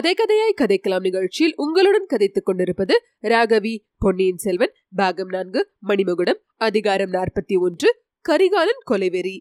கதை கதையாய் கதைக்கலாம் நிகழ்ச்சியில் உங்களுடன் கதைத்துக் கொண்டிருப்பது ராகவி பொன்னியின் செல்வன் பாகம் நான்கு மணிமகுடம் அதிகாரம் நாற்பத்தி ஒன்று கரிகாலன் கொலைவெறி.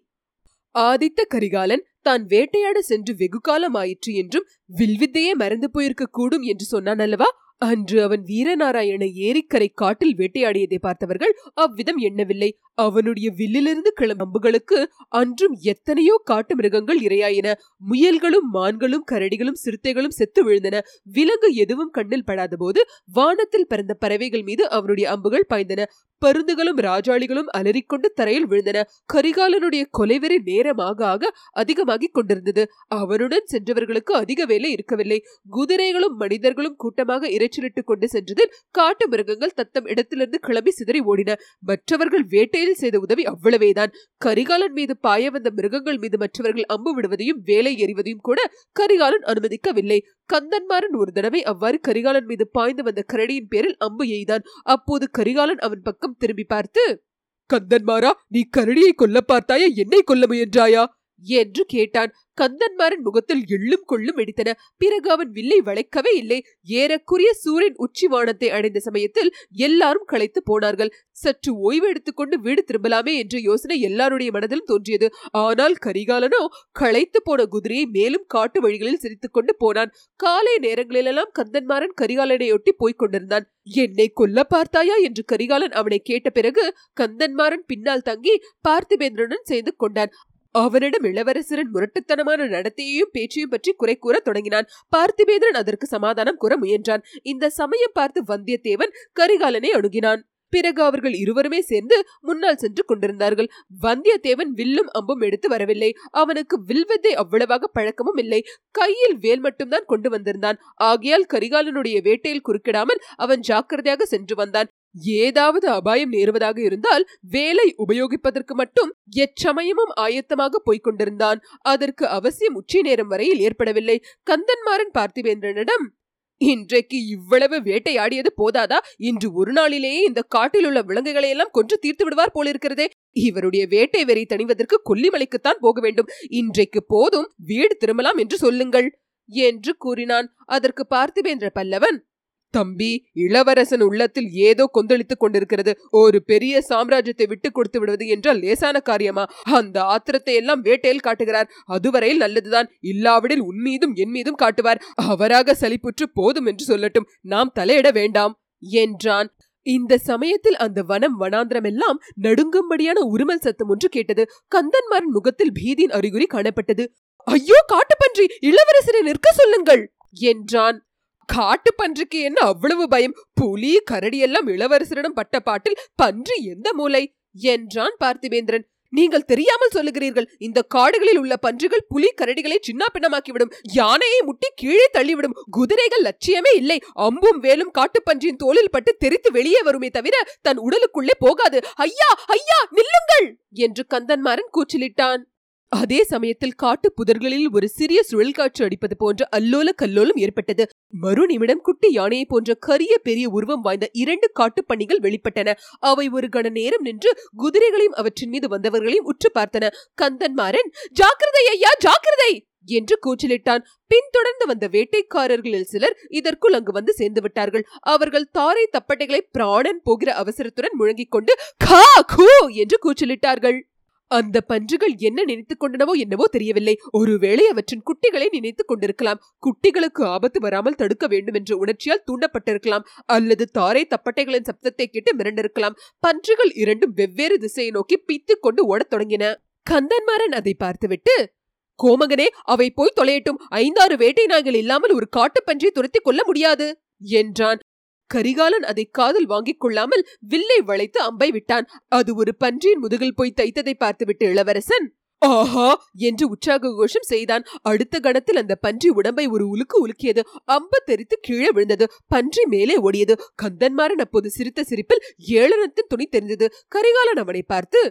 ஆதித்த கரிகாலன் தான் வேட்டையாட சென்று வெகு காலம் ஆயிற்று என்றும் வில்வித்தையே மறந்து போயிருக்க கூடும் என்று சொன்னான் அல்லவா? அன்று அவன் வீரநாராயண ஏரிக்கரை காட்டில் வேட்டையாடியதை பார்த்தவர்கள் அவ்விதம் எண்ணவில்லை. அவனுடைய வில்லிலிருந்து கிளம் அம்புகளுக்கு அன்றும் எத்தனையோ காட்டு மிருகங்கள் இரையாயின. முயல்களும் மான்களும் கரடிகளும் சிறுத்தைகளும் செத்து விழுந்தன. விலங்கு எதுவும் கண்ணில் படாத போது வானத்தில் பறந்த பறவைகள் மீது அவனுடைய அம்புகள் பாய்ந்தன. பருந்துகளும் ராஜாளிகளும் அலறிக்கொண்டு தரையில் விழுந்தன. கரிகாலனுடைய கொலைவெறி நேரமாக ஆக அதிகமாகிக் கொண்டிருந்தது. அவனுடன் சென்றவர்களுக்கு அதிக வேலை இருக்கவில்லை. குதிரைகளும் மனிதர்களும் கூட்டமாக இறைச்சலிட்டுக் கொண்டு சென்றதில் காட்டு மிருகங்கள் தத்தம் இடத்திலிருந்து கிளம்பி சிதறி ஓடின. மற்றவர்கள் வேட்டையில் செய்த உதவி அவ்வளவேதான். கரிகாலன் மீது பாய வந்த மிருகங்கள் மீது மற்றவர்கள் அம்பு விடுவதையும் வேலை எறிவதையும் கூட கரிகாலன் அனுமதிக்கவில்லை. கந்தன்மாரன் ஒரு தடவை அவ்வாறு கரிகாலன் மீது பாய்ந்து வந்த கரடியின் பேரில் அம்பு எய்தான். அப்போது கரிகாலன் அவன் பக்கம் திரும்பி பார்த்து கந்தன்மாரா நீ கரடியை கொல்ல பார்த்தாயா? என்னை கொல்ல முயன்றாயா? என்று கேட்டான். கந்தன்மாரன் முகத்தில் எள்ளும் கொள்ளும் வெடித்தன. பிறகு அவன் வில்லை வளைக்கவே இல்லை. ஏறக்குரிய சூரியன் உச்சிவானத்தை அடைந்த சமயத்தில் எல்லாரும் களைத்து போனார்கள். சற்று ஓய்வு எடுத்துக்கொண்டு வீடு திரும்பலாமே என்ற யோசனை எல்லாருடைய மனதிலும் தோன்றியது. ஆனால் கரிகாலனோ களைத்து போன குதிரையை மேலும் காட்டு வழிகளில் சிரித்துக்கொண்டு போனான். காலை நேரங்களிலெல்லாம் கந்தன்மாரன் கரிகாலனையொட்டி போய்க் கொண்டிருந்தான். என்னை கொல்ல பார்த்தாயா? என்று கரிகாலன் அவனை கேட்ட பிறகு கந்தன்மாரன் பின்னால் தங்கி பார்த்திபேந்திரனுடன் சேர்ந்து கொண்டான். அவனிடம் இளவரசரின் முரட்டுத்தனமான நடத்தையையும் பேச்சையும் பற்றி குறை கூற தொடங்கினான். பார்த்திபேந்திரன் அதற்கு சமாதானம் கூற முயன்றான். இந்த சமயம் பார்த்து வந்தியத்தேவன் கரிகாலனை அணுகினான். பிறகு அவர்கள் இருவருமே சேர்ந்து முன்னால் சென்று கொண்டிருந்தார்கள். வந்தியத்தேவன் வில்லும் அம்பும் எடுத்து வரவில்லை. அவனுக்கு வில்வத்தை அவ்வளவாக பழக்கமும் இல்லை. கையில் வேல் மட்டும்தான் கொண்டு வந்திருந்தான். ஆகையால் கரிகாலனுடைய வேட்டையில் குறுக்கிடாமல் அவன் ஜாக்கிரதையாக சென்று வந்தான். ஏதாவது அபாயம் நேருவதாக இருந்தால் வேலை உபயோகிப்பதற்கு மட்டும் எச்சமயமும் ஆயத்தமாக போய்க் கொண்டிருந்தான். அதற்கு அவசியம் உச்சி நேரம் வரையில் ஏற்படவில்லை. கந்தன்மாறன் பார்த்திவேந்திரனிடம் இன்றைக்கு இவ்வளவு வேட்டையாடியது போதாதா? இன்று ஒரு நாளிலேயே இந்த காட்டில் உள்ள விலங்குகளை எல்லாம் கொன்று தீர்த்து விடுவார் போலிருக்கிறதே. இவருடைய வேட்டை வெறி தணிவதற்கு கொல்லிமலைக்குத்தான் போக வேண்டும். இன்றைக்கு போதும் வீடு திரும்பலாம் என்று சொல்லுங்கள் என்று கூறினான். அதற்கு பார்த்திபேந்திர பல்லவன் தம்பி இளவரசன் உள்ளத்தில் ஏதோ கொந்தளித்துக் கொண்டிருக்கிறது. ஒரு பெரிய சாம்ராஜ்யத்தை விட்டு கொடுத்து விடுவது என்றால் லேசான காரியமா? அந்த ஆத்திரத்தை எல்லாம் வேட்டையில் காட்டுகிறார். அதுவரையில் நல்லதுதான். இல்லாவிடில் உன் மீதும் என் மீதும் காட்டுவார். அவராக சலிப்புற்று போதும் என்று சொல்லட்டும். நாம் தலையிட வேண்டாம் என்றான். இந்த சமயத்தில் அந்த வனம் வனாந்திரம் எல்லாம் நடுங்கும்படியான உருமல் சத்தம் ஒன்று கேட்டது. கந்தன்மாரின் முகத்தில் பீதியின் அறிகுறி காணப்பட்டது. ஐயோ காட்டுப்பன்றி இளவரசரை நிற்க சொல்லுங்கள் என்றான். காட்டு பன்றுக்கு என்ன அவ்வளவு பயம்? புலி கரடியெல்லாம் இளவரசரிடம் பட்ட பாட்டில் பன்றி எந்த மூலை? என்றான் பார்த்திபேந்திரன். நீங்கள் தெரியாமல் சொல்லுகிறீர்கள். இந்த காடுகளில் உள்ள பன்றிகள் புலி கரடிகளை சின்ன பின்னமாக்கிவிடும் யானையை முட்டி கீழே தள்ளிவிடும். குதிரைகள் லட்சியமே இல்லை. அம்பும் வேலும் காட்டுப்பன்றியின் தோளில் பட்டு தெரித்து வெளியே வருமே தவிர தன் உடலுக்குள்ளே போகாது. ஐயா ஐயா நில்லுங்கள்! என்று கந்தன்மாரன் கூச்சலிட்டான். அதே சமயத்தில் காட்டு புதர்களில் ஒரு சிறிய சுழல்காற்று அடிப்பது போன்ற அல்லோல கல்லோலம் ஏற்பட்டது. மறு நிமிடம் குட்டி யானையை போன்ற கரிய பெரிய உருவம் வாய்ந்த இரண்டு காட்டு பணிகள் வெளிப்பட்டன. அவை ஒரு கண நேரம் நின்று குதிரைகளையும் அவற்றின் மீது வந்தவர்களையும் உற்று பார்த்தன. கந்தன்மாறன் ஜாக்கிரதை ஐயா ஜாக்கிரதை! என்று கூச்சலிட்டான். பின்தொடர்ந்து வந்த வேட்டைக்காரர்களில் சிலர் இதற்குள் அங்கு வந்து சேர்ந்து விட்டார்கள். அவர்கள் தாரை தப்பட்டைகளை பிராணன் போகிற அவசரத்துடன் முழங்கிக் கொண்டு கா கூ! என்று கூச்சலிட்டார்கள். அந்த பன்றுகள் என்ன நினைத்துக் கொண்டனவோ என்னவோ தெரியவில்லை. ஒருவேளை அவற்றின் குட்டிகளை நினைத்துக் கொண்டிருக்கலாம். குட்டிகளுக்கு ஆபத்து வராமல் தடுக்க வேண்டும் என்ற உணர்ச்சியால் தூண்டப்பட்டிருக்கலாம். அல்லது தாரை தப்பட்டைகளின் சப்தத்தை கேட்டு மிரண்டிருக்கலாம். பன்றுகள் இரண்டும் வெவ்வேறு திசையை நோக்கி பித்துக் கொண்டு ஓடத் தொடங்கின. கந்தன்மாரன் அதை பார்த்துவிட்டு கோமகனே அவை போய் தொலையட்டும். ஐந்தாறு வேட்டை நாய்கள் இல்லாமல் ஒரு காட்டுப்பன்றியை துரத்தி கொள்ள முடியாது என்றான். கரிகாலன் அதை காதில் வாங்கிக் கொள்ளாமல் வில்லை வளைத்து அம்பை விட்டான். அது ஒரு பன்றியின் முதுகில் போய் தைத்ததை பார்த்துவிட்டு இளவரசன் ஆஹா! என்று உற்சாக கோஷம் செய்தான். அடுத்த கணத்தில் அந்த பன்றி உடம்பை ஒரு உலுக்கு உலுக்கியது. அம்பு தெரித்து கீழே விழுந்தது. பன்றி மேலே ஓடியது. கந்தன்மாரன் அப்போது சிரித்த சிரிப்பில் ஏளனத்தின் துணி தெரிந்தது. கரிகாலன் அவனை பார்த்து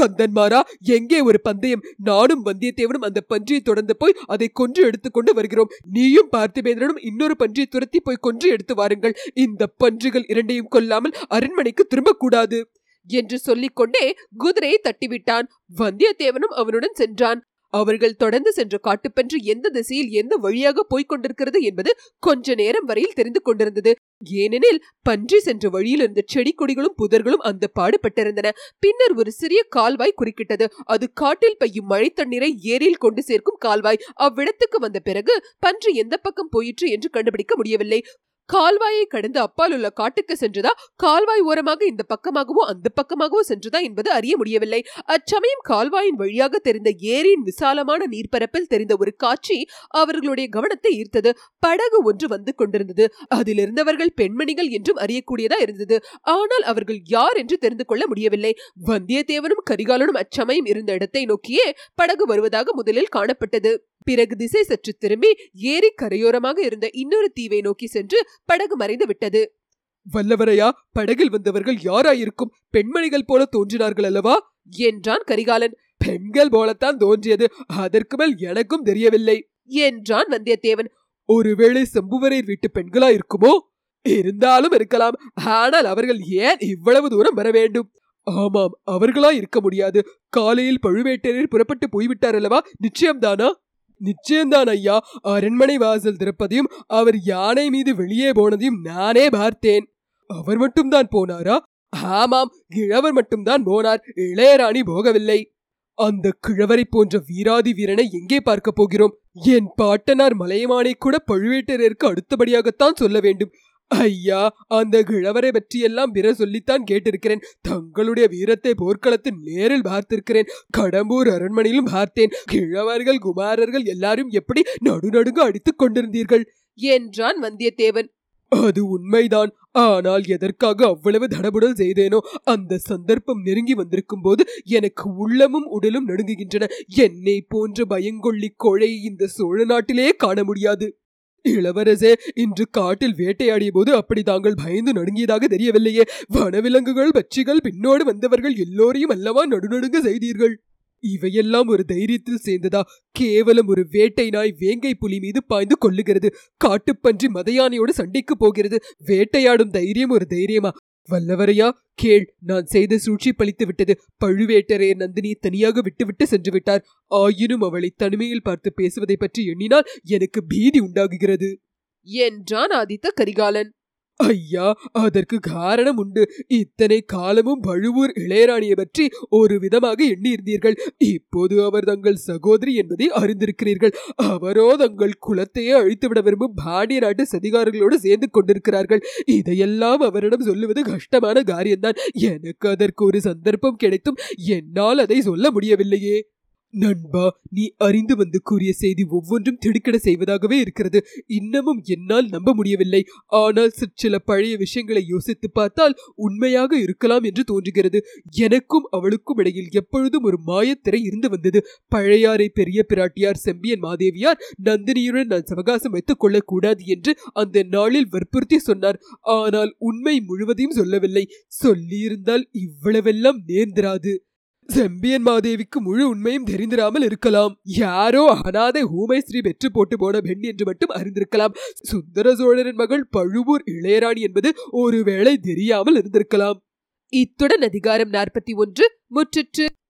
கந்தன்மாரா எங்கே ஒரு பந்தயம்? நானும் வந்தியத்தேவனும் அந்த பன்றியை தொடர்ந்து போய் அதை கொன்று எடுத்துக்கொண்டு வருகிறோம். நீயும் பார்த்திபேந்திரனும் இன்னொரு பன்றியை துரத்தி போய் கொன்று எடுத்து வாருங்கள். இந்த பன்றிகள் இரண்டையும் கொல்லாமல் அரண்மனைக்கு திரும்பக்கூடாது. என்று சொல்லிக்கொண்டே குதிரையை தட்டிவிட்டான். வந்தியத்தேவனும் அவனுடன் சென்றான். அவர்கள் தொடர்ந்து சென்ற காட்டுப்பன்று எந்த திசையில் எந்த வழியாக போய்க் கொண்டிருக்கிறது என்பது கொஞ்ச நேரம் வரையில் தெரிந்து கொண்டிருந்தது. ஏனெனில் பன்றி சென்ற வழியில் இருந்த செடி கொடிகளும் புதர்களும் அந்த பாடுபட்டிருந்தன. பின்னர் ஒரு சிறிய கால்வாய் குறுக்கிட்டது. அது காட்டில் பெய்யும் மழை தண்ணீரை ஏரியில் கொண்டு சேர்க்கும் கால்வாய். அவ்விடத்துக்கு வந்த பிறகு பன்றி எந்த பக்கம் போயிற்று என்று கண்டுபிடிக்க முடியவில்லை. கால்வாயை கடந்து அப்பால் உள்ள காட்டுக்கு சென்றதா? கால்வாய் ஓரமாக இந்த பக்கமாகவோ அந்த பக்கமாகவோ சென்றதா என்பது அறிய முடியவில்லை. அச்சமயம் கால்வாயின் வழியாக தெரிந்த ஏரியின் விசாலமான நீர்ப்பரப்பில் தெரிந்த ஒரு காட்சி அவர்களுடைய கவனத்தை ஈர்த்தது. படகு ஒன்று வந்து கொண்டிருந்தது. அதில் இருந்தவர்கள் பெண்மணிகள் என்றும் அறியக்கூடியதா இருந்தது. ஆனால் அவர்கள் யார் என்று தெரிந்து கொள்ள முடியவில்லை. வந்தியத்தேவனும் கரிகாலனும் அச்சமயம் இருந்த இடத்தை நோக்கியே படகு வருவதாக முதலில் காணப்பட்டது. பிறகு திசை சற்று திரும்பி ஏரி கரையோரமாக இருந்த இன்னொரு தீவை நோக்கி சென்று படகு மறைந்து விட்டது. வல்லவரையா படகில் வந்தவர்கள் யாராயிருக்கும்? பெண்மணிகள் போல தோன்றினார்கள் அல்லவா? என்றான் கரிகாலன். பெண்கள் போலத்தான் தோன்றியது. அதற்கு மேல் எனக்கும் தெரியவில்லை. என்றான் வந்தியத்தேவன். ஒருவேளை சம்புவரையர் வீட்டு பெண்களா இருக்குமோ இருந்தாலும் இருக்கலாம். ஆனால் அவர்கள் ஏன் இவ்வளவு தூரம் வர வேண்டும்? ஆமாம் அவர்களா இருக்க முடியாது. காலையில் பழுவேட்டரையர் புறப்பட்டு போய்விட்டார் அல்லவா? நிச்சயம்தானா? நிச்சயம்தான் ஐயா அரண்மனை வாசல் திறப்பதையும் அவர் யானை மீது வெளியே போனதையும் நானே பார்த்தேன். அவர் மட்டும்தான் போனாரா? ஆமாம் கிழவர் மட்டும்தான் போனார். இளையராணி போகவில்லை. அந்த கிழவரை போன்ற வீராதி வீரனை எங்கே பார்க்க போகிறோம்? என் பாட்டனார் மலையமானை கூட பழுவேட்டரையருக்கு அடுத்தபடியாகத்தான் சொல்ல வேண்டும். ஐயா அந்த கிழவரை பற்றியெல்லாம் பிற சொல்லித்தான் கேட்டிருக்கிறேன். தங்களுடைய வீரத்தை போர்க்களத்தில் நேரில் பார்த்திருக்கிறேன். கடம்பூர் அரண்மனையிலும் பார்த்தேன். கிழவர்கள் குமாரர்கள் எல்லாரும் எப்படி நடுநடுங்க அடித்துக் கொண்டிருந்தீர்கள்? என்றான் வந்தியத்தேவன். அது உண்மைதான். ஆனால் எதற்காக அவ்வளவு தடபுடல் செய்தேனோ அந்த சந்தர்ப்பம் நெருங்கி வந்திருக்கும் போது எனக்கு உள்ளமும் உடலும் நடுங்குகின்றன. என்னை போன்ற பயங்கொள்ளி கோழை இந்த சோழ நாட்டிலேயே காண முடியாது. இளவரசே இன்று காட்டில் வேட்டையாடிய போது அப்படி தாங்கள் பயந்து நடுங்கியதாக தெரியவில்லையே. வனவிலங்குகள் பட்சிகள் பின்னோடு வந்தவர்கள் எல்லோரையும் அல்லவா நடுநடுங்க செய்தீர்கள்? இவையெல்லாம் ஒரு தைரியத்தில் சேர்ந்ததா? கேவலம் ஒரு வேட்டை நாய் வேங்கை புலி மீது பாய்ந்து கொள்ளுகிறது காட்டுப்பன்றி மதையானையோடு சண்டைக்கு போகிறது. வேட்டையாடும் தைரியம் ஒரு தைரியமா? வல்லவரையா கேள். நான் செய்த சூழ்ச்சி பழித்து விட்டது. பழுவேட்டரையர் நந்தினியை தனியாக விட்டுவிட்டு சென்று விட்டார். ஆயினும் அவளை தனிமையில் பார்த்து பேசுவதை பற்றி எண்ணினால் எனக்கு பீதி உண்டாகுகிறது. என்றான் ஆதித்த கரிகாலன். ஐயா அதற்கு காரணம் உண்டு. இத்தனை காலமும் பழுவூர் இளையராணியை பற்றி ஒரு விதமாக எண்ணியிருந்தீர்கள். இப்போது அவர் தங்கள் சகோதரி என்பதை அறிந்திருக்கிறீர்கள். அவரோ தங்கள் குலத்தையே அழித்துவிட விரும்பும் பாண்டிய நாட்டு சதிகாரர்களோடு சேர்ந்து கொண்டிருக்கிறார்கள். இதையெல்லாம் அவரிடம் சொல்லுவது கஷ்டமான காரியம்தான். எனக்கு அதற்கு ஒரு சந்தர்ப்பம் கிடைத்தும் என்னால் அதை சொல்ல முடியவில்லையே. நண்பா நீ அறிந்து வந்து கூறிய செய்தி ஒவ்வொன்றும் திடுக்கிட செய்வதாகவே இருக்கிறது. இன்னமும் என்னால் நம்ப முடியவில்லை. ஆனால் சிற்சில பழைய விஷயங்களை யோசித்து பார்த்தால் உண்மையாக இருக்கலாம் என்று தோன்றுகிறது. எனக்கும் அவளுக்கும் இடையில் எப்பொழுதும் ஒரு மாயத்திரை இருந்து வந்தது. பழையாறை பெரிய பிராட்டியார் செம்பியன் மாதேவியார் நந்தினியுடன் நான் சவகாசம் வைத்துக் கொள்ளக்கூடாது என்று அந்த நாளில் வற்புறுத்தி சொன்னார். ஆனால் உண்மை முழுவதையும் சொல்லவில்லை. சொல்லியிருந்தால் இவ்வளவெல்லாம் நேர்ந்திராது. செம்பியன் மாதேவிக்கு முழு உண்மையும் தெரிந்திராமல் இருக்கலாம். யாரோ அனாதை ஊமை ஸ்ரீ வெற்று போட்டு போன பெண் என்று மட்டும் அறிந்திருக்கலாம். சுந்தர சோழரின் மகள் பழுவூர் இளையராணி என்பது ஒருவேளை தெரியாமல் இருந்திருக்கலாம். இத்துடன் அதிகாரம் நாற்பத்தி ஒன்று முற்றிற்று.